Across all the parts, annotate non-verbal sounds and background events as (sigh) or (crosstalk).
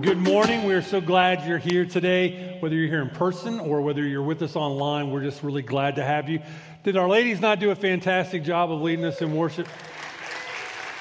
good morning. We are so glad you're here today, whether you're here in person or whether you're with us online. We're just really glad to have you. Did our ladies not do a fantastic job of leading us in worship?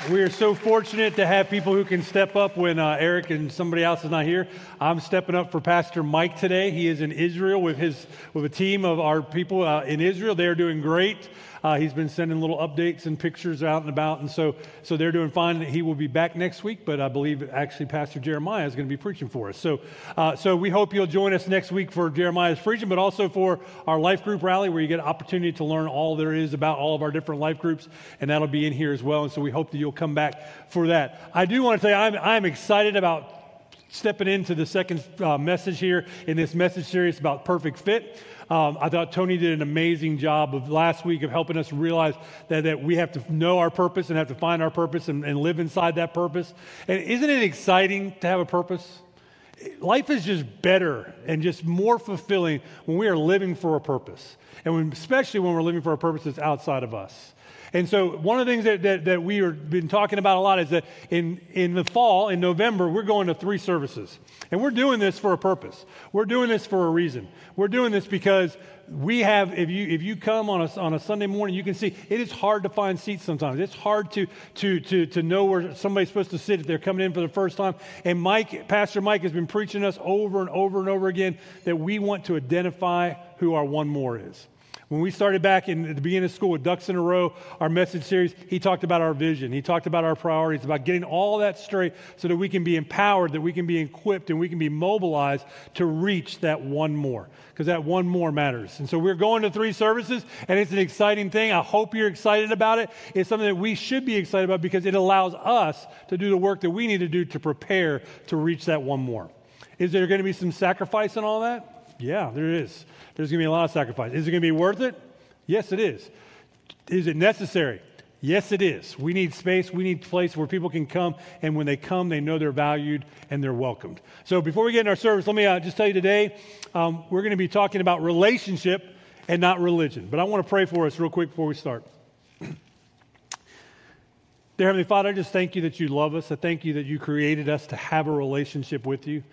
We are so fortunate to have people who can step up when uh, Eric and somebody else is not here. I'm stepping up for Pastor Mike today. He is in Israel with his with a team of our people uh, in Israel. They are doing great. Uh, he's been sending little updates and pictures out and about, and so so they're doing fine. He will be back next week, but I believe actually Pastor Jeremiah is going to be preaching for us. So uh, so we hope you'll join us next week for Jeremiah's preaching, but also for our life group rally where you get an opportunity to learn all there is about all of our different life groups, and that'll be in here as well. And so we hope that you'll come back for that. I do want to say I'm I'm excited about stepping into the second uh, message here in this message series about perfect fit. Um, I thought Tony did an amazing job of last week of helping us realize that, that we have to know our purpose and have to find our purpose and, and live inside that purpose. And isn't it exciting to have a purpose? Life is just better and just more fulfilling when we are living for a purpose. And when, especially when we're living for a purpose that's outside of us. And so, one of the things that, that, that we have been talking about a lot is that in, in the fall, in November, we're going to three services. And we're doing this for a purpose. We're doing this for a reason. We're doing this because we have, if you, if you come on a, on a Sunday morning, you can see it is hard to find seats sometimes. It's hard to, to, to, to know where somebody's supposed to sit if they're coming in for the first time. And Mike, Pastor Mike has been preaching us over and over and over again that we want to identify who our one more is. When we started back in the beginning of school with Ducks in a Row, our message series, he talked about our vision. He talked about our priorities, about getting all that straight so that we can be empowered, that we can be equipped, and we can be mobilized to reach that one more. Because that one more matters. And so we're going to three services, and it's an exciting thing. I hope you're excited about it. It's something that we should be excited about because it allows us to do the work that we need to do to prepare to reach that one more. Is there going to be some sacrifice in all that? Yeah, there is. There's going to be a lot of sacrifice. Is it going to be worth it? Yes, it is. Is it necessary? Yes, it is. We need space. We need place where people can come, and when they come, they know they're valued and they're welcomed. So, before we get in our service, let me uh, just tell you today um, we're going to be talking about relationship and not religion. But I want to pray for us real quick before we start. Dear Heavenly Father, I just thank you that you love us. I thank you that you created us to have a relationship with you.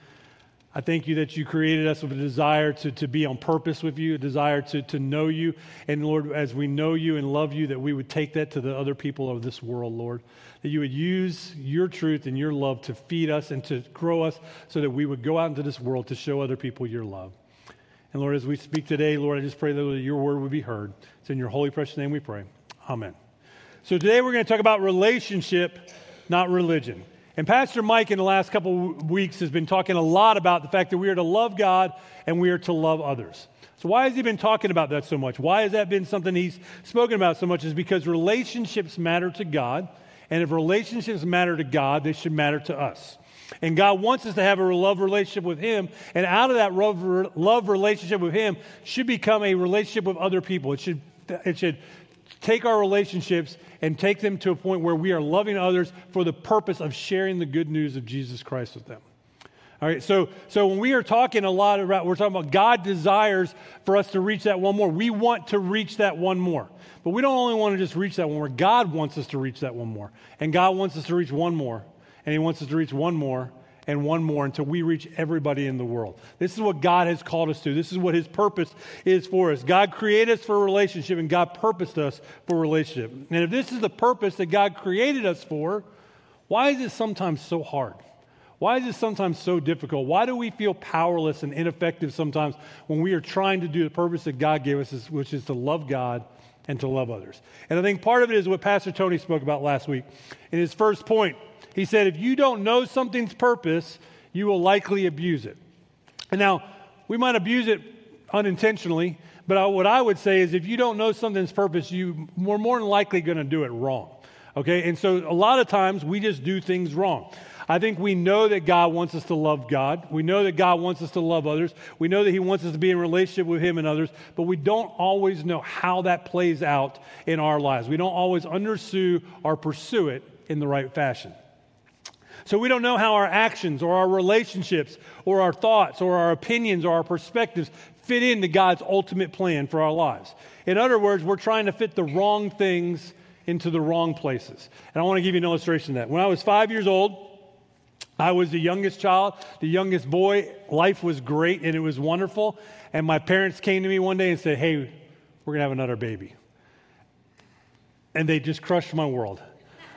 I thank you that you created us with a desire to, to be on purpose with you, a desire to, to know you. And Lord, as we know you and love you, that we would take that to the other people of this world, Lord. That you would use your truth and your love to feed us and to grow us so that we would go out into this world to show other people your love. And Lord, as we speak today, Lord, I just pray that your word would be heard. It's in your holy, precious name we pray. Amen. So today we're going to talk about relationship, not religion. And Pastor Mike, in the last couple weeks, has been talking a lot about the fact that we are to love God and we are to love others. So, why has he been talking about that so much? Why has that been something he's spoken about so much? Is because relationships matter to God. And if relationships matter to God, they should matter to us. And God wants us to have a love relationship with Him. And out of that love relationship with Him should become a relationship with other people. It should, it should take our relationships and take them to a point where we are loving others for the purpose of sharing the good news of Jesus Christ with them. All right, so, so when we are talking a lot about, we're talking about God desires for us to reach that one more. We want to reach that one more. But we don't only want to just reach that one more. God wants us to reach that one more. And God wants us to reach one more. And He wants us to reach one more and one more until we reach everybody in the world. This is what God has called us to. This is what His purpose is for us. God created us for a relationship, and God purposed us for a relationship. And if this is the purpose that God created us for, why is it sometimes so hard? Why is it sometimes so difficult? Why do we feel powerless and ineffective sometimes when we are trying to do the purpose that God gave us, which is to love God and to love others? And I think part of it is what Pastor Tony spoke about last week. In his first point, he said, if you don't know something's purpose, you will likely abuse it. And now, we might abuse it unintentionally, but what I would say is if you don't know something's purpose, you are more than likely going to do it wrong. Okay? And so a lot of times we just do things wrong. I think we know that God wants us to love God. We know that God wants us to love others. We know that He wants us to be in relationship with Him and others, but we don't always know how that plays out in our lives. We don't always pursue or pursue it in the right fashion. So we don't know how our actions or our relationships or our thoughts or our opinions or our perspectives fit into God's ultimate plan for our lives. In other words, we're trying to fit the wrong things into the wrong places. And I want to give you an illustration of that. When I was five years old, I was the youngest child, the youngest boy. Life was great and it was wonderful. And my parents came to me one day and said, Hey, we're going to have another baby. And they just crushed my world.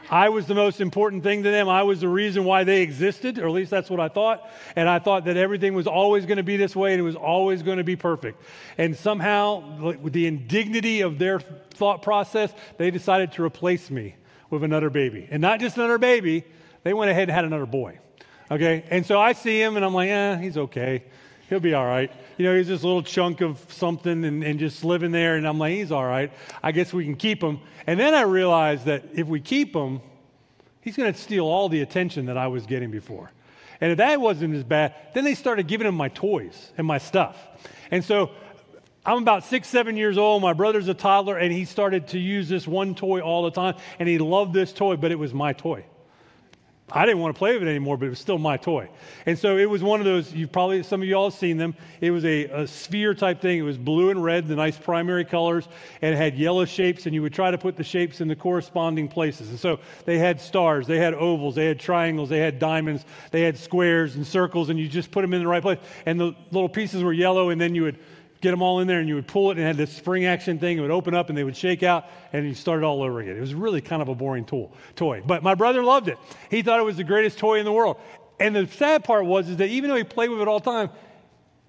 I was the most important thing to them. I was the reason why they existed, or at least that's what I thought. And I thought that everything was always going to be this way and it was always going to be perfect. And somehow, with the indignity of their thought process, they decided to replace me with another baby. And not just another baby, they went ahead and had another boy. Okay? And so I see him and I'm like, eh, he's okay. He'll be all right. You know, he's this little chunk of something and, and just living there. And I'm like, he's all right. I guess we can keep him. And then I realized that if we keep him, he's going to steal all the attention that I was getting before. And if that wasn't as bad, then they started giving him my toys and my stuff. And so I'm about six, seven years old. My brother's a toddler, and he started to use this one toy all the time. And he loved this toy, but it was my toy. I didn't want to play with it anymore, but it was still my toy. And so it was one of those, you've probably, some of you all have seen them. It was a, a, sphere type thing. It was blue and red, the nice primary colors, and it had yellow shapes, and you would try to put the shapes in the corresponding places. And so they had stars, they had ovals, they had triangles, they had diamonds, they had squares and circles, and you just put them in the right place. And the little pieces were yellow, and then you would get them all in there and you would pull it and it had this spring action thing. It would open up and they would shake out and you start it all over again. It was really kind of a boring tool, toy. But my brother loved it. He thought it was the greatest toy in the world. And the sad part was is that even though he played with it all the time,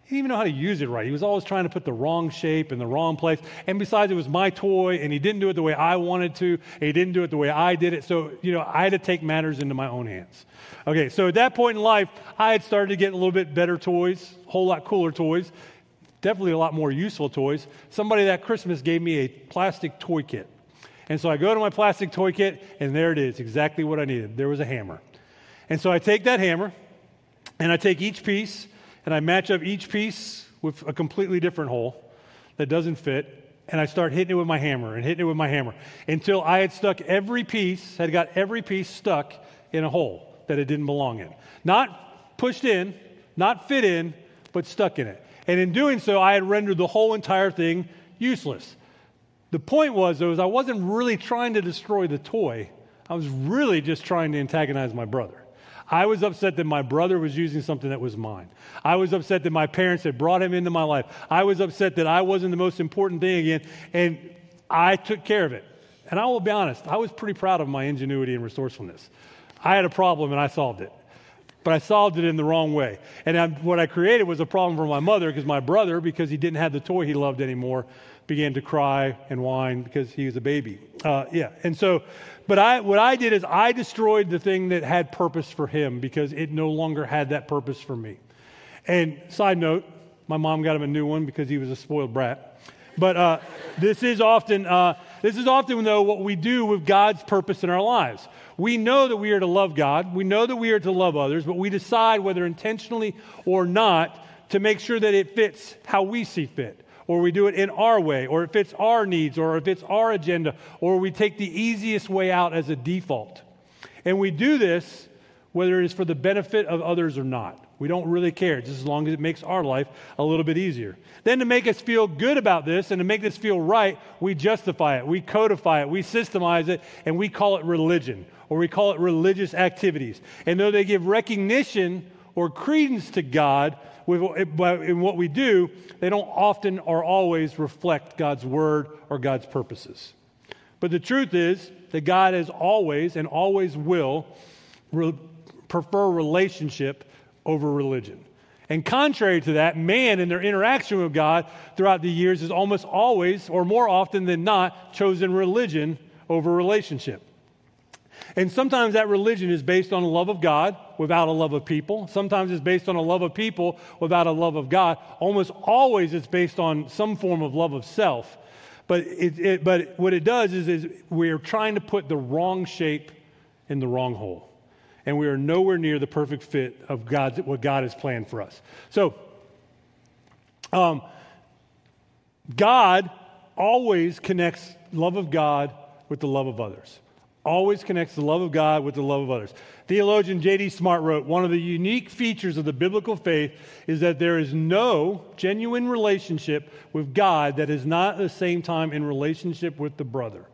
he didn't even know how to use it right. He was always trying to put the wrong shape in the wrong place. And besides, it was my toy, and he didn't do it the way I wanted to, he didn't do it the way I did it. So, you know, I had to take matters into my own hands. Okay, so at that point in life, I had started to get a little bit better toys, a whole lot cooler toys definitely a lot more useful toys. Somebody that Christmas gave me a plastic toy kit. And so I go to my plastic toy kit, and there it is, exactly what I needed. There was a hammer. And so I take that hammer, and I take each piece, and I match up each piece with a completely different hole that doesn't fit, and I start hitting it with my hammer and hitting it with my hammer until I had stuck every piece, had got every piece stuck in a hole that it didn't belong in. Not pushed in, not fit in, but stuck in it. And in doing so, I had rendered the whole entire thing useless. The point was, though, is I wasn't really trying to destroy the toy. I was really just trying to antagonize my brother. I was upset that my brother was using something that was mine. I was upset that my parents had brought him into my life. I was upset that I wasn't the most important thing again, and I took care of it. And I will be honest, I was pretty proud of my ingenuity and resourcefulness. I had a problem and I solved it but I solved it in the wrong way. And I, what I created was a problem for my mother because my brother, because he didn't have the toy he loved anymore, began to cry and whine because he was a baby. Uh, yeah, and so, but I, what I did is I destroyed the thing that had purpose for him because it no longer had that purpose for me. And side note, my mom got him a new one because he was a spoiled brat. But uh, this is often, uh, this is often though what we do with God's purpose in our lives. We know that we are to love God, we know that we are to love others, but we decide whether intentionally or not to make sure that it fits how we see fit, or we do it in our way, or it fits our needs, or if it's our agenda, or we take the easiest way out as a default. And we do this whether it is for the benefit of others or not. We don't really care, just as long as it makes our life a little bit easier. Then, to make us feel good about this and to make this feel right, we justify it, we codify it, we systemize it, and we call it religion, or we call it religious activities. And though they give recognition or credence to God in what we do, they don't often or always reflect God's word or God's purposes. But the truth is that God has always and always will prefer relationship over religion. And contrary to that, man in their interaction with God throughout the years has almost always, or more often than not, chosen religion over relationship. And sometimes that religion is based on a love of God without a love of people. Sometimes it's based on a love of people without a love of God. Almost always it's based on some form of love of self. But, it, it, but what it does is, is we're trying to put the wrong shape in the wrong hole and we are nowhere near the perfect fit of God's, what God has planned for us. So, um, God always connects love of God with the love of others. Always connects the love of God with the love of others. Theologian J.D. Smart wrote One of the unique features of the biblical faith is that there is no genuine relationship with God that is not at the same time in relationship with the brother.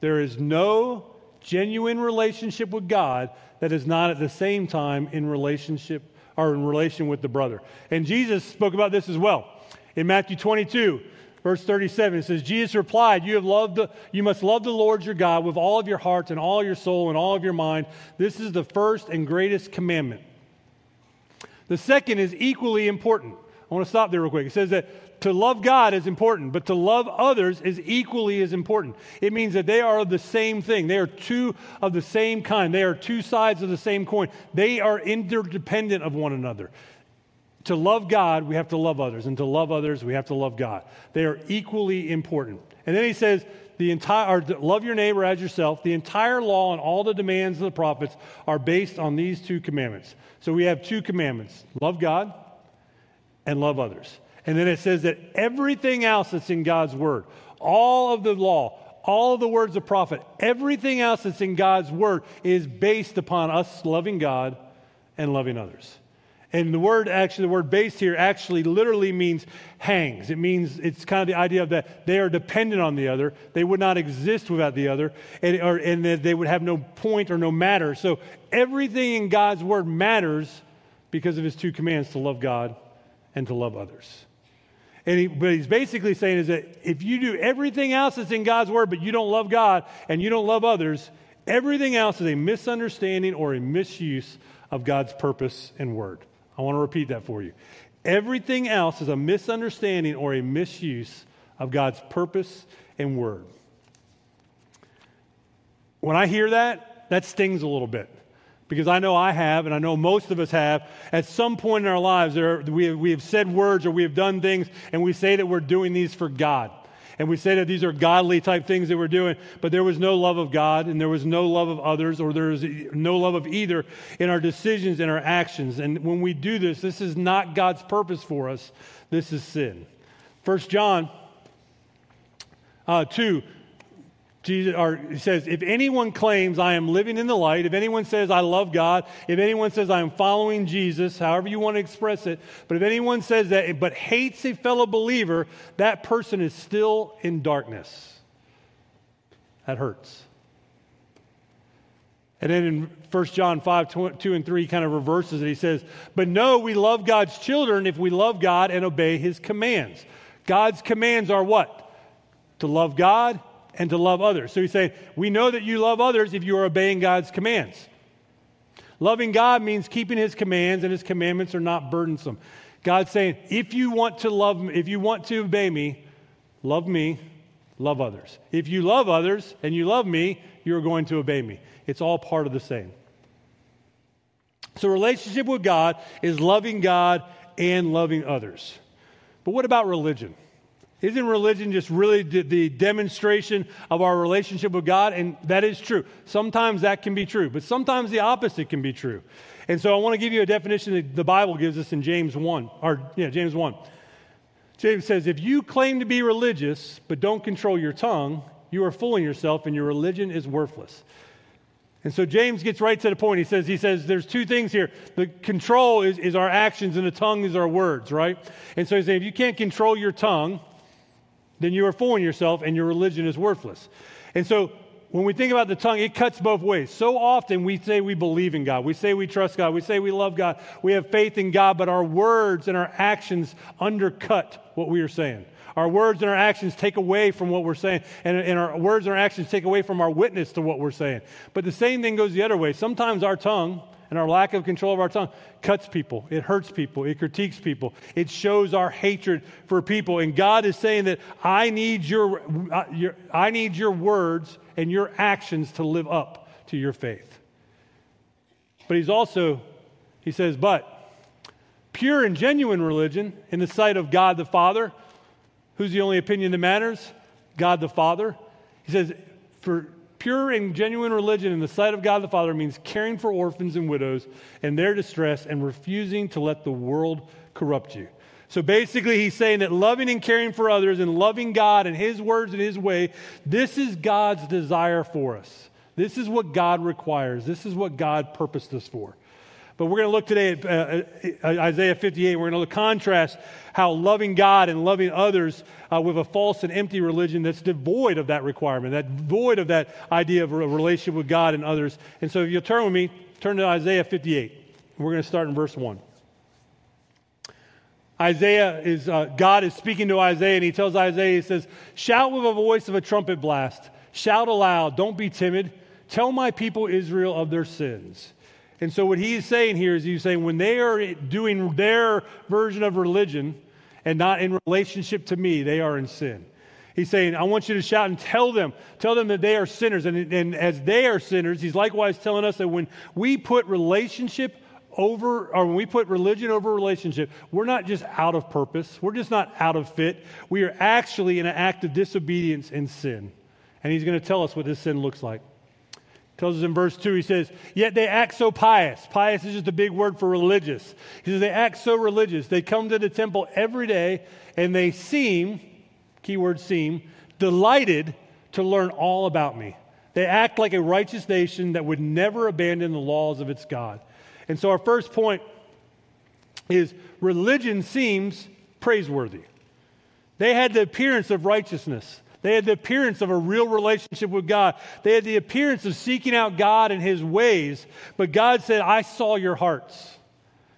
There is no genuine relationship with God that is not at the same time in relationship or in relation with the brother. And Jesus spoke about this as well. In Matthew 22, verse 37, it says, Jesus replied, You have loved the, you must love the Lord your God with all of your heart and all your soul and all of your mind. This is the first and greatest commandment. The second is equally important. I want to stop there real quick. It says that to love God is important, but to love others is equally as important. It means that they are the same thing. They are two of the same kind. They are two sides of the same coin. They are interdependent of one another. To love God, we have to love others, and to love others, we have to love God. They are equally important. And then he says, the entire, love your neighbor as yourself. The entire law and all the demands of the prophets are based on these two commandments. So we have two commandments love God and love others. And then it says that everything else that's in God's word, all of the law, all of the words of prophet, everything else that's in God's word is based upon us loving God and loving others. And the word actually, the word based here actually literally means hangs. It means it's kind of the idea of that they are dependent on the other. They would not exist without the other, and, or, and that they would have no point or no matter. So everything in God's word matters because of his two commands to love God and to love others. And he, but he's basically saying is that if you do everything else that's in God's word, but you don't love God and you don't love others, everything else is a misunderstanding or a misuse of God's purpose and word. I want to repeat that for you. Everything else is a misunderstanding or a misuse of God's purpose and word. When I hear that, that stings a little bit because I know I have, and I know most of us have, at some point in our lives, there, we, have, we have said words or we have done things, and we say that we're doing these for God. And we say that these are godly type things that we're doing, but there was no love of God, and there was no love of others, or there was no love of either in our decisions and our actions. And when we do this, this is not God's purpose for us, this is sin. First John uh, 2 Jesus, or he says, if anyone claims I am living in the light, if anyone says I love God, if anyone says I am following Jesus, however you want to express it, but if anyone says that but hates a fellow believer, that person is still in darkness. That hurts. And then in 1 John 5, 2 and 3 kind of reverses it. He says, But no, we love God's children if we love God and obey his commands. God's commands are what? To love God and to love others. So he's saying, We know that you love others if you are obeying God's commands. Loving God means keeping his commands, and his commandments are not burdensome. God's saying, if you want to love me, if you want to obey me, love me, love others. If you love others and you love me, you're going to obey me. It's all part of the same. So, relationship with God is loving God and loving others. But what about religion? Isn't religion just really the demonstration of our relationship with God? And that is true. Sometimes that can be true, but sometimes the opposite can be true. And so I want to give you a definition that the Bible gives us in James 1, or yeah, James 1. James says, If you claim to be religious but don't control your tongue, you are fooling yourself and your religion is worthless. And so James gets right to the point. He says, he says, there's two things here. The control is, is our actions and the tongue is our words, right? And so he's saying, if you can't control your tongue, then you are fooling yourself and your religion is worthless. And so when we think about the tongue, it cuts both ways. So often we say we believe in God, we say we trust God, we say we love God, we have faith in God, but our words and our actions undercut what we are saying. Our words and our actions take away from what we're saying, and, and our words and our actions take away from our witness to what we're saying. But the same thing goes the other way. Sometimes our tongue and our lack of control of our tongue cuts people, it hurts people, it critiques people, it shows our hatred for people. And God is saying that I need your, uh, your, I need your words and your actions to live up to your faith. But He's also, He says, but pure and genuine religion in the sight of God the Father, who's the only opinion that matters? God the Father. He says, for Pure and genuine religion in the sight of God the Father means caring for orphans and widows in their distress and refusing to let the world corrupt you. So basically, he's saying that loving and caring for others and loving God and his words and his way, this is God's desire for us. This is what God requires. This is what God purposed us for. But we're going to look today at uh, uh Isaiah 58. We're going to contrast how loving God and loving others uh, with a false and empty religion that's devoid of that requirement, that void of that idea of a relationship with God and others. And so if you'll turn with me, turn to Isaiah 58. We're going to start in verse 1. Isaiah is, uh, God is speaking to Isaiah, and he tells Isaiah, he says, Shout with a voice of a trumpet blast. Shout aloud. Don't be timid. Tell my people Israel of their sins. And so, what he's saying here is he's saying when they are doing their version of religion and not in relationship to me, they are in sin. He's saying, I want you to shout and tell them, tell them that they are sinners. And, and as they are sinners, he's likewise telling us that when we put relationship over, or when we put religion over relationship, we're not just out of purpose. We're just not out of fit. We are actually in an act of disobedience and sin. And he's going to tell us what this sin looks like tells us in verse 2, he says, Yet they act so pious. Pious is just a big word for religious. He says, They act so religious. They come to the temple every day and they seem, keyword seem, delighted to learn all about me. They act like a righteous nation that would never abandon the laws of its God. And so our first point is religion seems praiseworthy. They had the appearance of righteousness. They had the appearance of a real relationship with God. They had the appearance of seeking out God and His ways. But God said, I saw your hearts.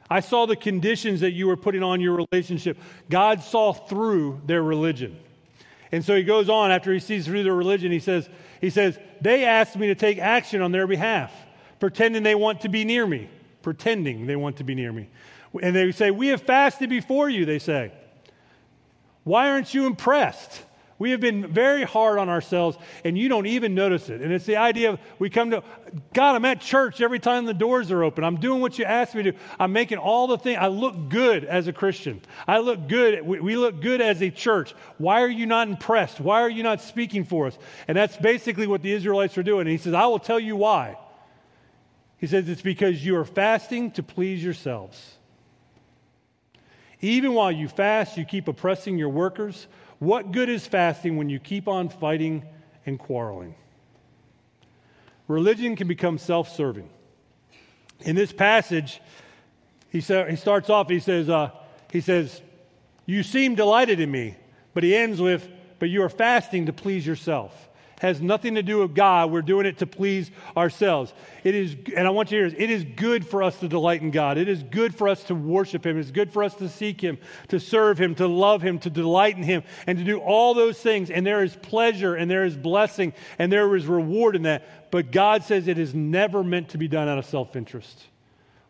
I saw the conditions that you were putting on your relationship. God saw through their religion. And so he goes on after he sees through their religion, he says, he says, They asked me to take action on their behalf, pretending they want to be near me. Pretending they want to be near me. And they say, We have fasted before you, they say. Why aren't you impressed? We have been very hard on ourselves, and you don't even notice it. And it's the idea of we come to God, I'm at church every time the doors are open. I'm doing what you asked me to. I'm making all the things. I look good as a Christian. I look good. We, we look good as a church. Why are you not impressed? Why are you not speaking for us? And that's basically what the Israelites are doing. And he says, I will tell you why. He says, It's because you are fasting to please yourselves. Even while you fast, you keep oppressing your workers what good is fasting when you keep on fighting and quarreling? Religion can become self serving. In this passage, he, sa- he starts off, he says, uh, he says, You seem delighted in me. But he ends with, But you are fasting to please yourself has nothing to do with God. We're doing it to please ourselves. It is, and I want you to hear this, it is good for us to delight in God. It is good for us to worship Him. It's good for us to seek Him, to serve Him, to love Him, to delight in Him, and to do all those things. And there is pleasure and there is blessing and there is reward in that. But God says it is never meant to be done out of self interest.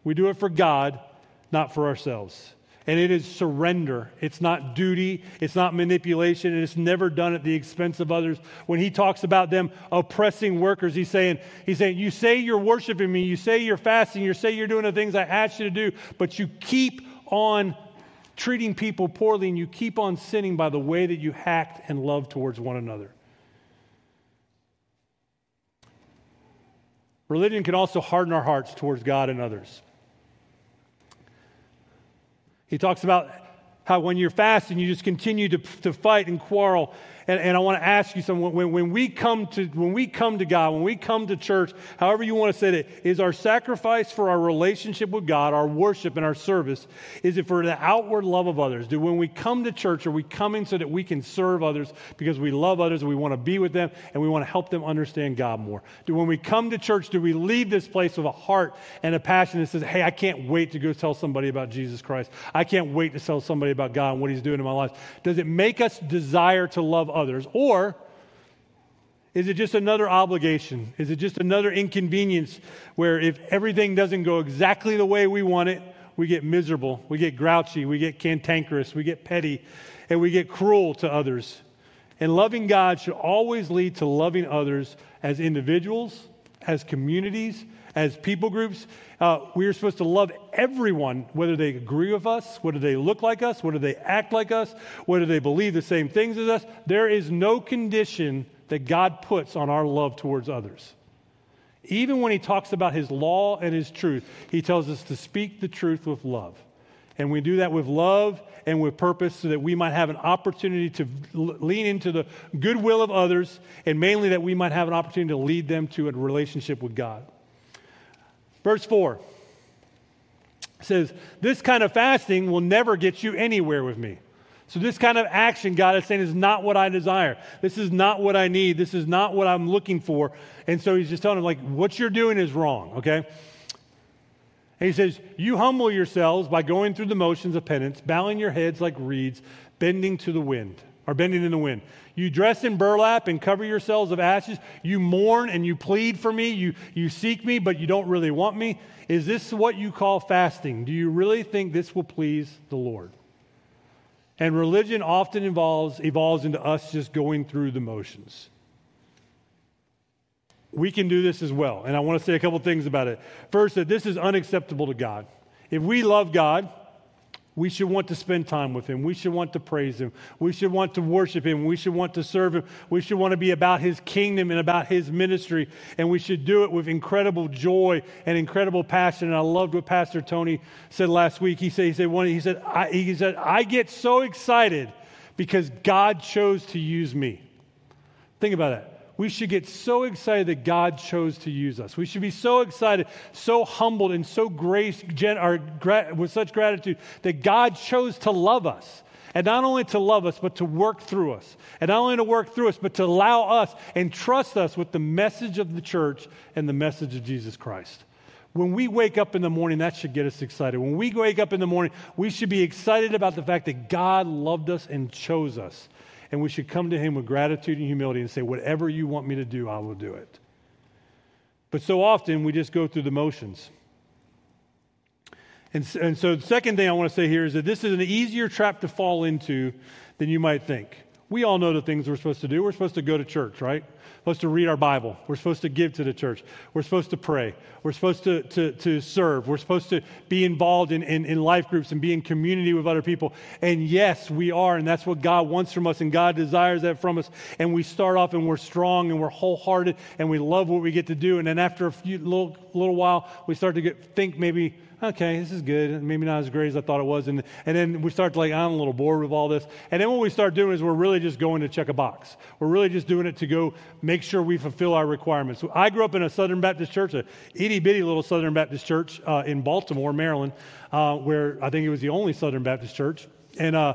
We do it for God, not for ourselves and it is surrender. It's not duty, it's not manipulation, and it's never done at the expense of others. When he talks about them oppressing workers, he's saying, he's saying, You say you're worshiping me, you say you're fasting, you say you're doing the things I asked you to do, but you keep on treating people poorly and you keep on sinning by the way that you act and love towards one another. Religion can also harden our hearts towards God and others. He talks about how when you're fasting, you just continue to, to fight and quarrel and, and I want to ask you something. When, when, we come to, when we come to God, when we come to church, however you want to say it, is our sacrifice for our relationship with God, our worship and our service, is it for the outward love of others? Do when we come to church, are we coming so that we can serve others because we love others and we want to be with them and we want to help them understand God more? Do when we come to church, do we leave this place with a heart and a passion that says, hey, I can't wait to go tell somebody about Jesus Christ. I can't wait to tell somebody about God and what he's doing in my life. Does it make us desire to love others? Others? Or is it just another obligation? Is it just another inconvenience where if everything doesn't go exactly the way we want it, we get miserable, we get grouchy, we get cantankerous, we get petty, and we get cruel to others? And loving God should always lead to loving others as individuals, as communities, as people groups. Uh, we are supposed to love everyone, whether they agree with us, whether they look like us, whether they act like us, whether they believe the same things as us. There is no condition that God puts on our love towards others. Even when he talks about his law and his truth, he tells us to speak the truth with love. And we do that with love and with purpose so that we might have an opportunity to lean into the goodwill of others and mainly that we might have an opportunity to lead them to a relationship with God. Verse 4 says, This kind of fasting will never get you anywhere with me. So, this kind of action, God is saying, is not what I desire. This is not what I need. This is not what I'm looking for. And so he's just telling him, like, what you're doing is wrong, okay? And he says, You humble yourselves by going through the motions of penance, bowing your heads like reeds, bending to the wind, or bending in the wind. You dress in burlap and cover yourselves of ashes. You mourn and you plead for me. You, you seek me, but you don't really want me. Is this what you call fasting? Do you really think this will please the Lord? And religion often involves, evolves into us just going through the motions. We can do this as well. And I want to say a couple things about it. First, that this is unacceptable to God. If we love God, we should want to spend time with Him. We should want to praise Him. We should want to worship Him. We should want to serve Him. We should want to be about His kingdom and about His ministry. And we should do it with incredible joy and incredible passion. And I loved what Pastor Tony said last week. He said, he said, one, he said, I, he said, I get so excited because God chose to use me. Think about that we should get so excited that God chose to use us. We should be so excited, so humbled, and so grace, gen, or with such gratitude that God chose to love us. And not only to love us, but to work through us. And not only to work through us, but to allow us and trust us with the message of the church and the message of Jesus Christ. When we wake up in the morning, that should get us excited. When we wake up in the morning, we should be excited about the fact that God loved us and chose us and we should come to Him with gratitude and humility and say, Whatever you want me to do, I will do it. But so often we just go through the motions. And, and so the second thing I want to say here is that this is an easier trap to fall into than you might think. We all know the things we're supposed to do. We're supposed to go to church, right? We're supposed to read our Bible. We're supposed to give to the church. We're supposed to pray. We're supposed to, to, to serve. We're supposed to be involved in, in, in life groups and be in community with other people. And yes, we are. And that's what God wants from us. And God desires that from us. And we start off and we're strong and we're wholehearted and we love what we get to do. And then after a few little, little while, we start to get, think maybe, okay, this is good. Maybe not as great as I thought it was. And, and then we start to like, I'm a little bored with all this. And then what we start doing is we're really just going to check a box. We're really just doing it to go make sure we fulfill our requirements. So I grew up in a Southern Baptist church, a itty bitty little Southern Baptist church uh, in Baltimore, Maryland, uh, where I think it was the only Southern Baptist church. And, uh,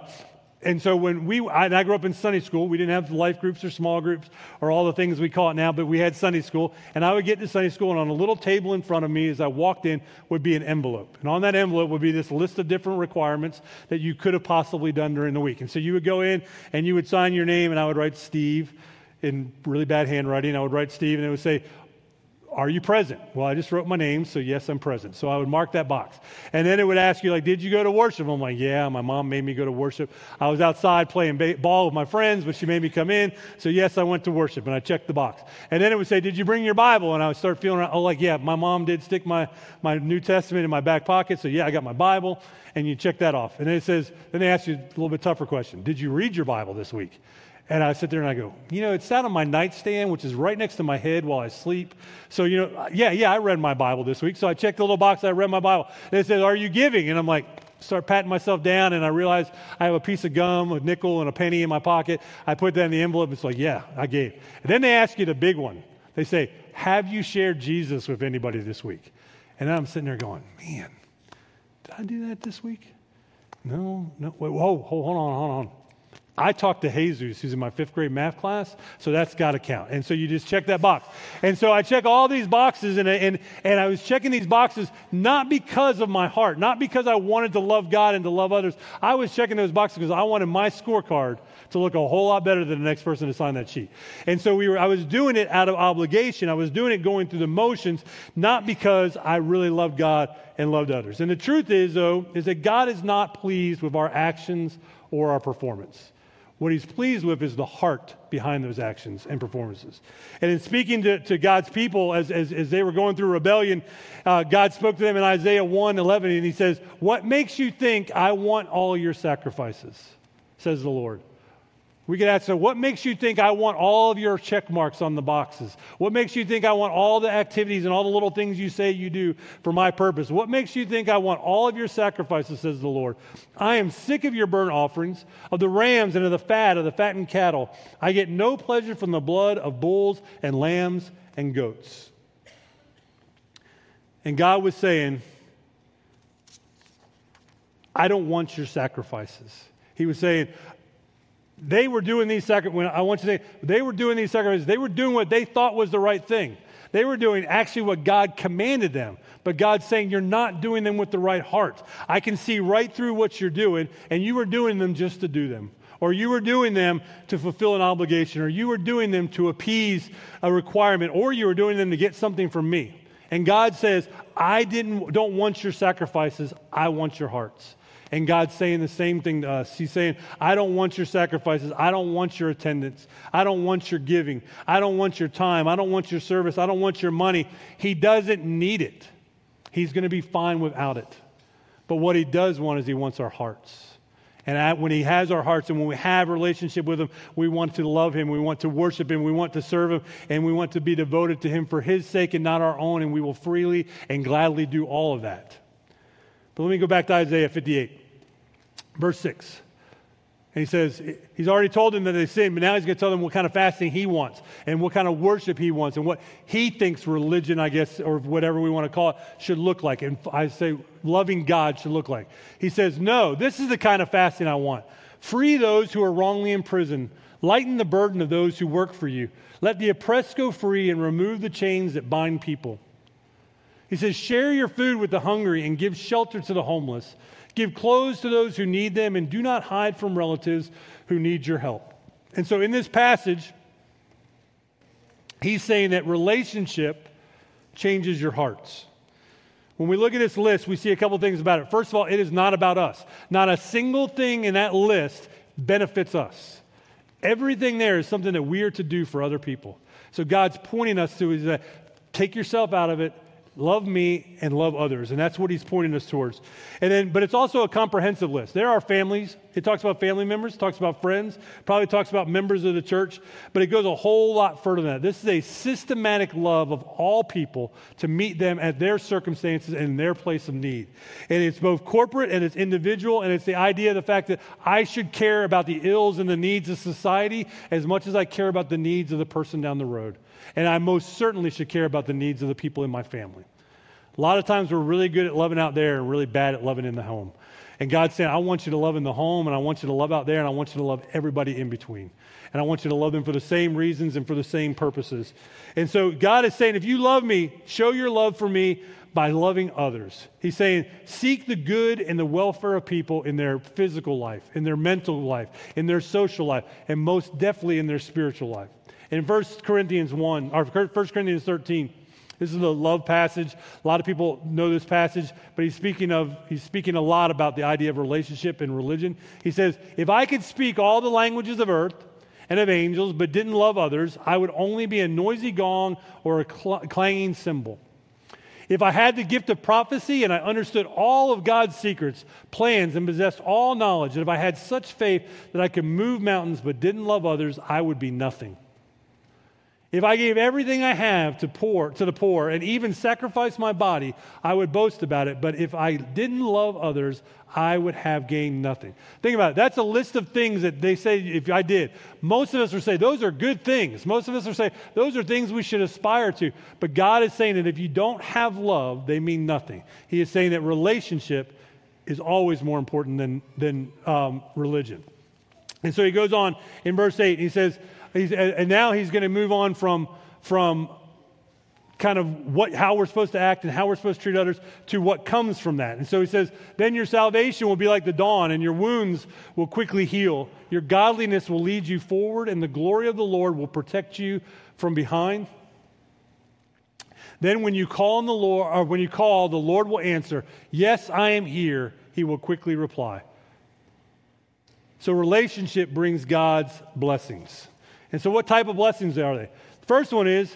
and so when we, I, I, grew up in Sunday school, we didn't have life groups or small groups or all the things we call it now, but we had Sunday school. And I would get to Sunday school, and on a little table in front of me as I walked in would be an envelope. And on that envelope would be this list of different requirements that you could have possibly done during the week. And so you would go in and you would sign your name, and I would write Steve in really bad handwriting. I would write Steve, and it would say, are you present? Well, I just wrote my name, so yes, I'm present. So I would mark that box. And then it would ask you, like, did you go to worship? I'm like, yeah, my mom made me go to worship. I was outside playing ball with my friends, but she made me come in. So yes, I went to worship, and I checked the box. And then it would say, did you bring your Bible? And I would start feeling, oh, like, yeah, my mom did stick my, my New Testament in my back pocket. So yeah, I got my Bible. And you check that off. And then it says, then they ask you a little bit tougher question. Did you read your Bible this week? And I sit there and I go, you know, it sat on my nightstand, which is right next to my head while I sleep. So, you know, yeah, yeah, I read my Bible this week. So I checked the little box, I read my Bible. It says, Are you giving? And I'm like, start patting myself down, and I realize I have a piece of gum, a nickel, and a penny in my pocket. I put that in the envelope. It's like, yeah, I gave. And then they ask you the big one. They say, Have you shared Jesus with anybody this week? And I'm sitting there going, Man, did I do that this week? No, no. Wait, whoa, hold on, hold on. I talked to Jesus, who's in my fifth grade math class, so that's got to count. And so you just check that box. And so I check all these boxes, and, and, and I was checking these boxes not because of my heart, not because I wanted to love God and to love others. I was checking those boxes because I wanted my scorecard to look a whole lot better than the next person to sign that sheet. And so we were, I was doing it out of obligation. I was doing it going through the motions, not because I really loved God and loved others. And the truth is, though, is that God is not pleased with our actions or our performance. What he's pleased with is the heart behind those actions and performances. And in speaking to, to God's people as, as, as, they were going through rebellion, uh, God spoke to them in Isaiah 1 11, and he says, What makes you think I want all your sacrifices? says the Lord. We could ask, so what makes you think I want all of your check marks on the boxes? What makes you think I want all the activities and all the little things you say you do for my purpose? What makes you think I want all of your sacrifices, says the Lord? I am sick of your burnt offerings, of the rams and of the fat of the fattened cattle. I get no pleasure from the blood of bulls and lambs and goats. And God was saying, I don't want your sacrifices. He was saying, they were doing these sacrifices. I want you to say, they were doing these sacrifices. They were doing what they thought was the right thing. They were doing actually what God commanded them. But God's saying, You're not doing them with the right heart. I can see right through what you're doing, and you were doing them just to do them. Or you were doing them to fulfill an obligation, or you were doing them to appease a requirement, or you were doing them to get something from me. And God says, I didn't, don't want your sacrifices, I want your hearts. And God's saying the same thing to us. He's saying, I don't want your sacrifices. I don't want your attendance. I don't want your giving. I don't want your time. I don't want your service. I don't want your money. He doesn't need it. He's going to be fine without it. But what he does want is he wants our hearts. And when he has our hearts and when we have a relationship with him, we want to love him. We want to worship him. We want to serve him. And we want to be devoted to him for his sake and not our own. And we will freely and gladly do all of that. But let me go back to Isaiah 58. Verse 6. And he says, he's already told them that they sinned, but now he's going to tell them what kind of fasting he wants and what kind of worship he wants and what he thinks religion, I guess, or whatever we want to call it, should look like. And I say loving God should look like. He says, No, this is the kind of fasting I want. Free those who are wrongly imprisoned, lighten the burden of those who work for you. Let the oppressed go free and remove the chains that bind people. He says, Share your food with the hungry and give shelter to the homeless. Give clothes to those who need them, and do not hide from relatives who need your help. And so in this passage, he's saying that relationship changes your hearts. When we look at this list, we see a couple things about it. First of all, it is not about us. Not a single thing in that list benefits us. Everything there is something that we are to do for other people. So God's pointing us to is that take yourself out of it, love me and love others. And that's what he's pointing us towards. And then but it's also a comprehensive list. There are families. It talks about family members talks about friends probably talks about members of the church but it goes a whole lot further than that. This is a systematic love of all people to meet them at their circumstances and their place of need. And it's both corporate and it's individual and it's the idea of the fact that i should care about the ills and the needs of society as much as i care about the needs of the person down the road and I most certainly should care about the needs of the people in my family. A lot of times we're really good at loving out there and really bad at loving in the home. And God's saying, I want you to love in the home, and I want you to love out there, and I want you to love everybody in between. And I want you to love them for the same reasons and for the same purposes. And so God is saying, if you love me, show your love for me by loving others. He's saying, seek the good and the welfare of people in their physical life, in their mental life, in their social life, and most definitely in their spiritual life. In 1 Corinthians 1, or 1 Corinthians 13, this is a love passage. A lot of people know this passage, but he's speaking of he's speaking a lot about the idea of relationship and religion. He says, "If I could speak all the languages of earth and of angels but didn't love others, I would only be a noisy gong or a cl- clanging cymbal. If I had the gift of prophecy and I understood all of God's secrets, plans and possessed all knowledge, and if I had such faith that I could move mountains but didn't love others, I would be nothing." If I gave everything I have to poor to the poor and even sacrificed my body, I would boast about it. But if I didn't love others, I would have gained nothing. Think about it. That's a list of things that they say if I did. Most of us are saying those are good things. Most of us are saying those are things we should aspire to. But God is saying that if you don't have love, they mean nothing. He is saying that relationship is always more important than, than um, religion. And so he goes on in verse 8, he says, He's, and now he's going to move on from, from kind of what, how we're supposed to act and how we're supposed to treat others to what comes from that. And so he says, Then your salvation will be like the dawn, and your wounds will quickly heal. Your godliness will lead you forward, and the glory of the Lord will protect you from behind. Then when you call on the Lord, or when you call, the Lord will answer, Yes, I am here. He will quickly reply. So relationship brings God's blessings. And so, what type of blessings are they? The first one is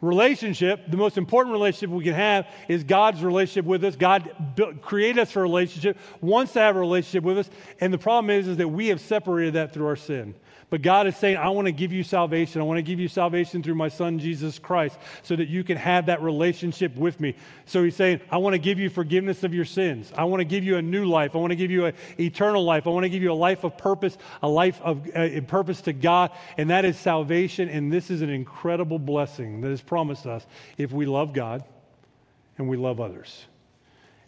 relationship. The most important relationship we can have is God's relationship with us. God built, created us for a relationship, wants to have a relationship with us. And the problem is, is that we have separated that through our sin. But God is saying, I want to give you salvation. I want to give you salvation through my son, Jesus Christ, so that you can have that relationship with me. So he's saying, I want to give you forgiveness of your sins. I want to give you a new life. I want to give you an eternal life. I want to give you a life of purpose, a life of uh, purpose to God. And that is salvation. And this is an incredible blessing that is promised us if we love God and we love others.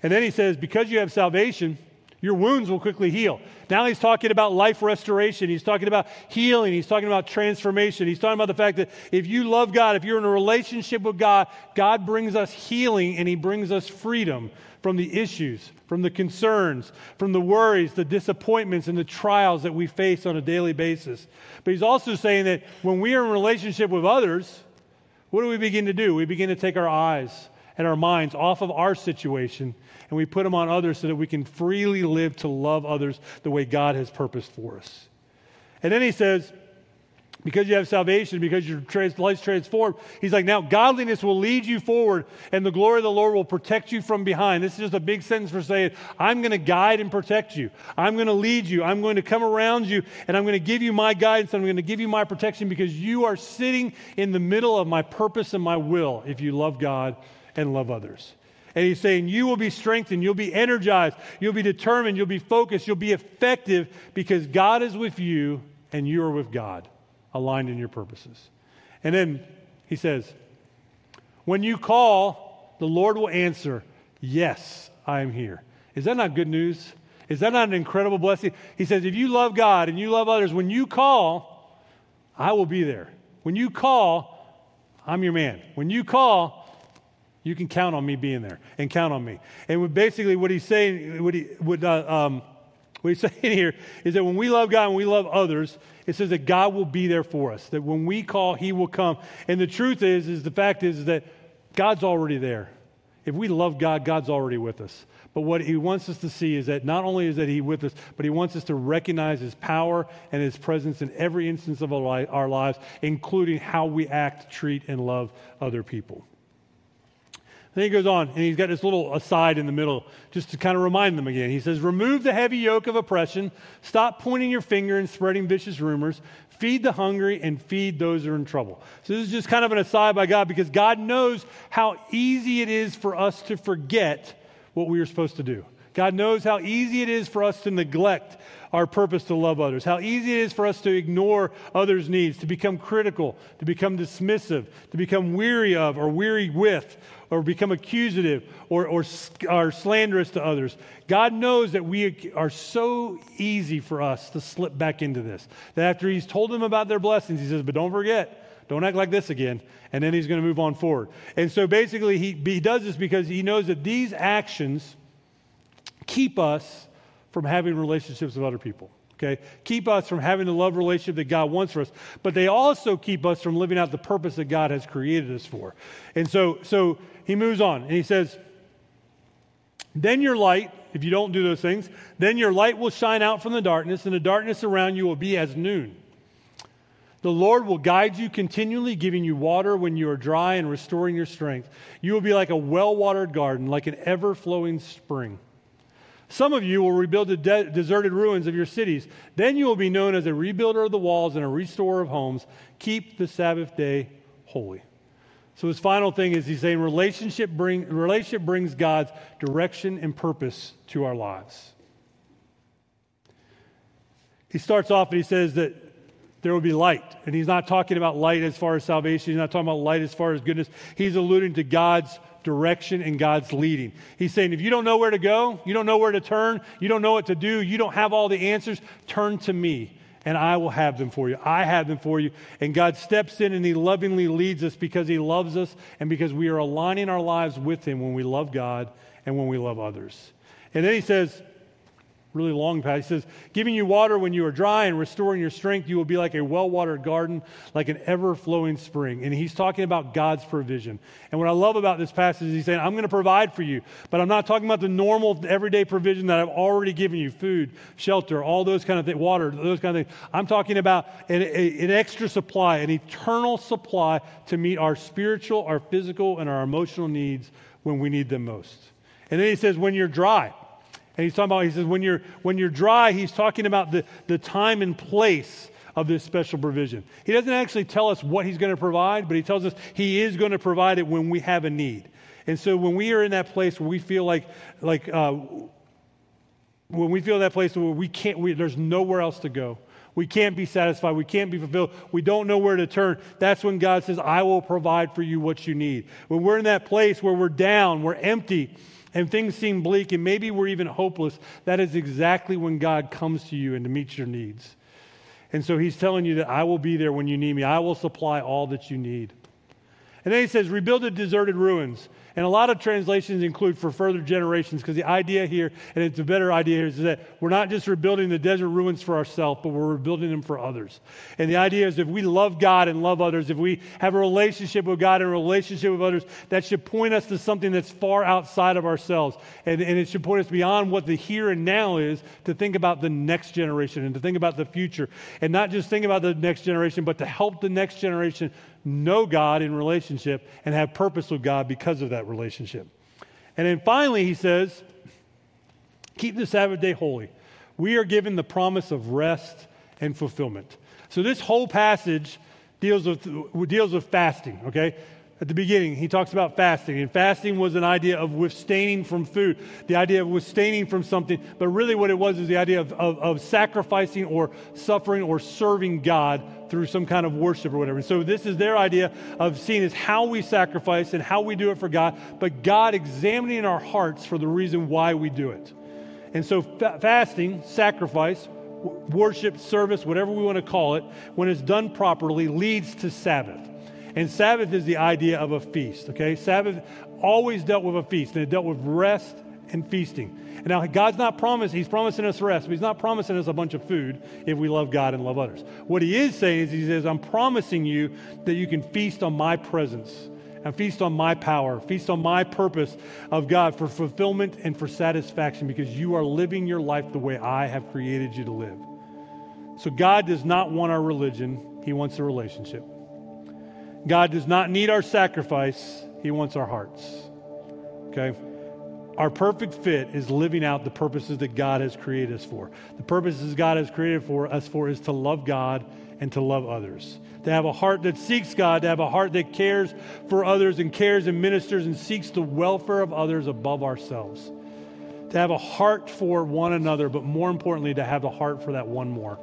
And then he says, because you have salvation, Your wounds will quickly heal. Now he's talking about life restoration. He's talking about healing. He's talking about transformation. He's talking about the fact that if you love God, if you're in a relationship with God, God brings us healing and he brings us freedom from the issues, from the concerns, from the worries, the disappointments, and the trials that we face on a daily basis. But he's also saying that when we are in relationship with others, what do we begin to do? We begin to take our eyes and our minds off of our situation and we put them on others so that we can freely live to love others the way God has purposed for us. And then he says, because you have salvation, because your life's transformed, he's like, now godliness will lead you forward, and the glory of the Lord will protect you from behind. This is just a big sentence for saying, I'm going to guide and protect you. I'm going to lead you. I'm going to come around you, and I'm going to give you my guidance. I'm going to give you my protection because you are sitting in the middle of my purpose and my will if you love God and love others. And he's saying, You will be strengthened, you'll be energized, you'll be determined, you'll be focused, you'll be effective because God is with you and you are with God, aligned in your purposes. And then he says, When you call, the Lord will answer, Yes, I am here. Is that not good news? Is that not an incredible blessing? He says, If you love God and you love others, when you call, I will be there. When you call, I'm your man. When you call, you can count on me being there and count on me. And basically, what he's saying, what, he, what, uh, um, what he's (laughs) saying here is that when we love God and we love others, it says that God will be there for us. That when we call, He will come. And the truth is, is the fact is, is that God's already there. If we love God, God's already with us. But what He wants us to see is that not only is that He with us, but He wants us to recognize His power and His presence in every instance of our lives, including how we act, treat, and love other people. Then he goes on, and he's got this little aside in the middle just to kind of remind them again. He says, Remove the heavy yoke of oppression, stop pointing your finger and spreading vicious rumors, feed the hungry, and feed those who are in trouble. So, this is just kind of an aside by God because God knows how easy it is for us to forget what we are supposed to do. God knows how easy it is for us to neglect our purpose to love others, how easy it is for us to ignore others' needs, to become critical, to become dismissive, to become weary of or weary with, or become accusative or, or, or slanderous to others. God knows that we are so easy for us to slip back into this. That after He's told them about their blessings, He says, But don't forget, don't act like this again. And then He's going to move on forward. And so basically, He, he does this because He knows that these actions keep us from having relationships with other people. Okay? Keep us from having the love relationship that God wants for us, but they also keep us from living out the purpose that God has created us for. And so, so he moves on and he says, Then your light, if you don't do those things, then your light will shine out from the darkness, and the darkness around you will be as noon. The Lord will guide you continually, giving you water when you are dry and restoring your strength. You will be like a well watered garden, like an ever flowing spring. Some of you will rebuild the de- deserted ruins of your cities. Then you will be known as a rebuilder of the walls and a restorer of homes. Keep the Sabbath day holy. So his final thing is he's saying relationship, bring, relationship brings God's direction and purpose to our lives. He starts off and he says that there will be light. And he's not talking about light as far as salvation. He's not talking about light as far as goodness. He's alluding to God's direction and God's leading. He's saying, if you don't know where to go, you don't know where to turn, you don't know what to do, you don't have all the answers, turn to me and I will have them for you. I have them for you. And God steps in and He lovingly leads us because He loves us and because we are aligning our lives with Him when we love God and when we love others. And then He says, really long passage. He says, Giving you water when you are dry and restoring your strength, you will be like a well watered garden, like an ever flowing spring. And he's talking about God's provision. And what I love about this passage is he's saying, I'm going to provide for you, but I'm not talking about the normal, everyday provision that I've already given you food, shelter, all those kind of things, water, those kind of things. I'm talking about an, a, an extra supply, an eternal supply to meet our spiritual, our physical, and our emotional needs when we need them most. And then he says, When you're dry, and he's talking about, he says, when you're, when you're dry, he's talking about the, the time and place of this special provision. He doesn't actually tell us what he's going to provide, but he tells us he is going to provide it when we have a need. And so when we are in that place where we feel like, like uh, when we feel that place where we can't, we, there's nowhere else to go. We can't be satisfied. We can't be fulfilled. We don't know where to turn. That's when God says, I will provide for you what you need. When we're in that place where we're down, we're empty, and things seem bleak and maybe we're even hopeless, that is exactly when God comes to you and to meet your needs. And so he's telling you that I will be there when you need me. I will supply all that you need. And then he says, rebuild the deserted ruins. And a lot of translations include for further generations because the idea here, and it's a better idea here, is that we're not just rebuilding the desert ruins for ourselves, but we're rebuilding them for others. And the idea is if we love God and love others, if we have a relationship with God and a relationship with others, that should point us to something that's far outside of ourselves. And, and it should point us beyond what the here and now is to think about the next generation and to think about the future. And not just think about the next generation, but to help the next generation know God in relationship and have purpose with God because of that relationship. And then finally, he says, keep the Sabbath day holy. We are given the promise of rest and fulfillment. So this whole passage deals with, deals with fasting, okay? At the beginning, he talks about fasting, and fasting was an idea of withstanding from food, the idea of withstanding from something, but really what it was is the idea of, of, of sacrificing or suffering or serving God through some kind of worship or whatever. And so this is their idea of seeing as how we sacrifice and how we do it for God, but God examining our hearts for the reason why we do it. And so fa- fasting, sacrifice, worship, service, whatever we want to call it, when it's done properly, leads to Sabbath. And Sabbath is the idea of a feast, okay? Sabbath always dealt with a feast, and it dealt with rest and feasting. And now, God's not promised, He's promising us rest, but He's not promising us a bunch of food if we love God and love others. What He is saying is, He says, I'm promising you that you can feast on my presence and feast on my power, feast on my purpose of God for fulfillment and for satisfaction because you are living your life the way I have created you to live. So, God does not want our religion, He wants a relationship. God does not need our sacrifice, He wants our hearts. Okay? Our perfect fit is living out the purposes that God has created us for. The purposes God has created for us for is to love God and to love others. To have a heart that seeks God, to have a heart that cares for others and cares and ministers and seeks the welfare of others above ourselves. To have a heart for one another, but more importantly, to have a heart for that one more.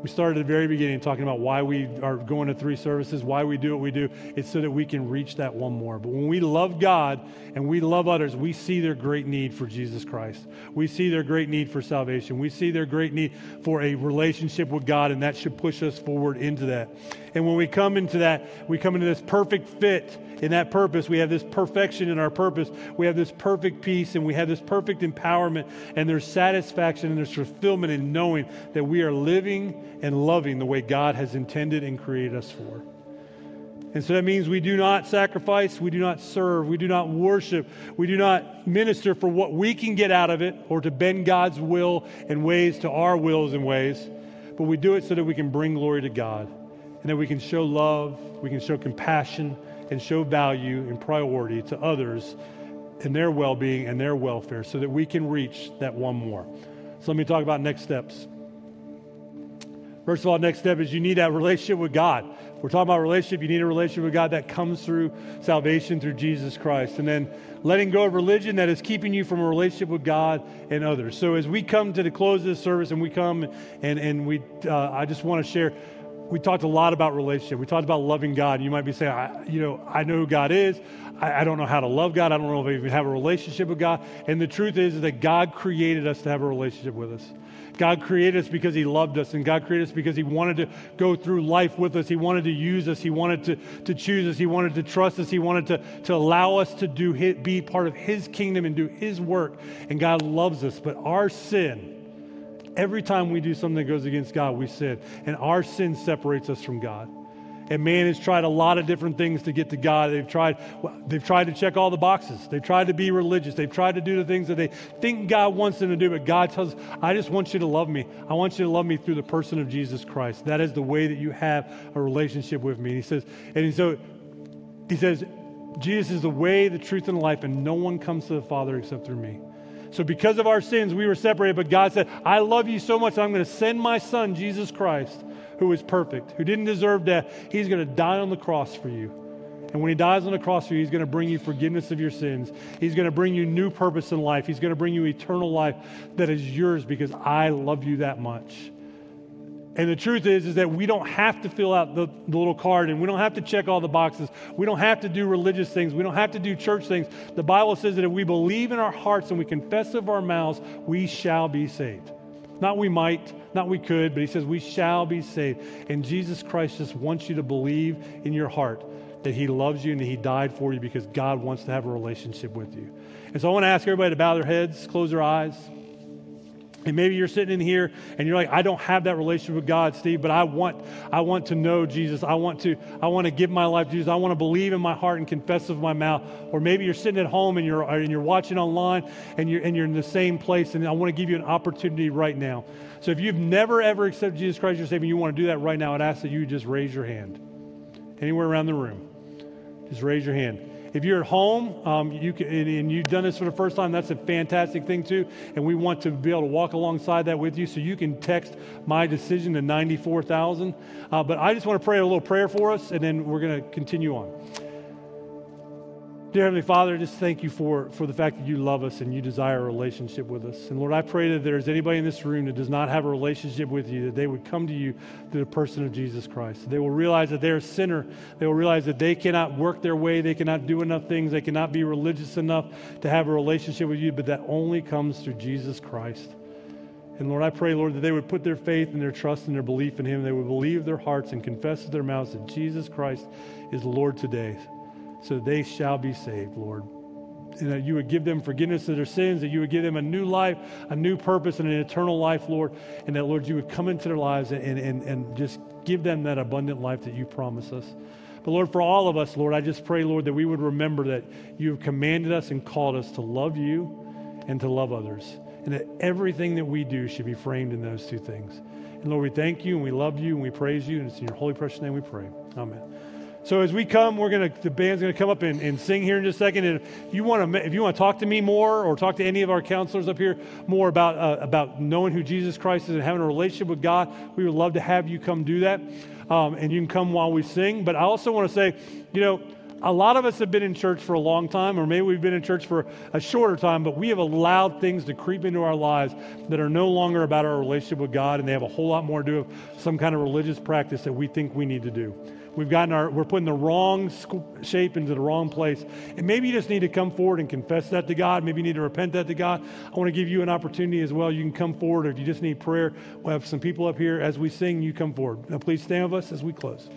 We started at the very beginning talking about why we are going to three services, why we do what we do. It's so that we can reach that one more. But when we love God and we love others, we see their great need for Jesus Christ. We see their great need for salvation. We see their great need for a relationship with God, and that should push us forward into that. And when we come into that, we come into this perfect fit in that purpose. We have this perfection in our purpose. We have this perfect peace and we have this perfect empowerment. And there's satisfaction and there's fulfillment in knowing that we are living and loving the way God has intended and created us for. And so that means we do not sacrifice, we do not serve, we do not worship, we do not minister for what we can get out of it or to bend God's will and ways to our wills and ways, but we do it so that we can bring glory to God and that we can show love, we can show compassion, and show value and priority to others and their well being and their welfare so that we can reach that one more. So let me talk about next steps. First of all, next step is you need that relationship with God. We're talking about relationship. You need a relationship with God that comes through salvation through Jesus Christ. And then letting go of religion that is keeping you from a relationship with God and others. So as we come to the close of this service and we come and, and we, uh, I just want to share we talked a lot about relationship. We talked about loving God. You might be saying, I, you know, I know who God is. I, I, don't know how to love God. I don't know if I even have a relationship with God. And the truth is, is that God created us to have a relationship with us. God created us because He loved us, and God created us because He wanted to go through life with us. He wanted to use us. He wanted to, to choose us. He wanted to trust us. He wanted to, to allow us to do his, be part of His kingdom and do His work. And God loves us. But our sin, Every time we do something that goes against God, we sin. And our sin separates us from God. And man has tried a lot of different things to get to God. They've tried, they've tried to check all the boxes. They've tried to be religious. They've tried to do the things that they think God wants them to do. But God tells, I just want you to love me. I want you to love me through the person of Jesus Christ. That is the way that you have a relationship with me. And he says, and so he says, Jesus is the way, the truth, and the life, and no one comes to the Father except through me. So, because of our sins, we were separated, but God said, I love you so much, I'm going to send my son, Jesus Christ, who is perfect, who didn't deserve death. He's going to die on the cross for you. And when he dies on the cross for you, he's going to bring you forgiveness of your sins. He's going to bring you new purpose in life. He's going to bring you eternal life that is yours because I love you that much. And the truth is, is that we don't have to fill out the, the, little card and we don't have to check all the boxes. We don't have to do religious things. We don't have to do church things. The Bible says that if we believe in our hearts and we confess of our mouths, we shall be saved. Not we might, not we could, but he says we shall be saved. And Jesus Christ just wants you to believe in your heart that he loves you and that he died for you because God wants to have a relationship with you. And so I want to ask everybody to bow their heads, close their eyes. And maybe you're sitting in here and you're like, I don't have that relationship with God, Steve, but I want, I want to know Jesus. I want to, I want to give my life to Jesus. I want to believe in my heart and confess with my mouth. Or maybe you're sitting at home and you're, and you're watching online and you're, and you're in the same place. And I want to give you an opportunity right now. So if you've never, ever accepted Jesus Christ as your Savior and you want to do that right now, I'd ask that you just raise your hand. Anywhere around the room. Just raise your hand. If you're at home um, you can, and you've done this for the first time, that's a fantastic thing too. And we want to be able to walk alongside that with you. So you can text my decision to 94,000. Uh, but I just want to pray a little prayer for us, and then we're going to continue on. Dear Heavenly Father, just thank you for, for the fact that you love us and you desire a relationship with us. And Lord, I pray that there's anybody in this room that does not have a relationship with you, that they would come to you through the person of Jesus Christ. They will realize that they're a sinner. They will realize that they cannot work their way, they cannot do enough things, they cannot be religious enough to have a relationship with you, but that only comes through Jesus Christ. And Lord, I pray, Lord, that they would put their faith and their trust and their belief in Him. They would believe their hearts and confess with their mouths that Jesus Christ is Lord today so they shall be saved, Lord. And that you would give them forgiveness of their sins, that you would give them a new life, a new purpose, and an eternal life, Lord. And that, Lord, you would come into their lives and, and, and just give them that abundant life that you promise us. But Lord, for all of us, Lord, I just pray, Lord, that we would remember that you have commanded us and called us to love you and to love others. And that everything that we do should be framed in those two things. And Lord, we thank you and we love you and we praise you. And it's in your holy, precious name we pray. Amen. So as we come, we're gonna the band's gonna come up and, and sing here in just a second. And if you want to if you want to talk to me more or talk to any of our counselors up here more about uh, about knowing who Jesus Christ is and having a relationship with God, we would love to have you come do that. Um, and you can come while we sing. But I also want to say, you know, a lot of us have been in church for a long time, or maybe we've been in church for a shorter time, but we have allowed things to creep into our lives that are no longer about our relationship with God, and they have a whole lot more to do with some kind of religious practice that we think we need to do. We've gotten our, we're putting the wrong shape into the wrong place. And maybe you just need to come forward and confess that to God. Maybe you need to repent that to God. I want to give you an opportunity as well. You can come forward. Or if you just need prayer, we'll have some people up here as we sing. You come forward. Now, please stand with us as we close.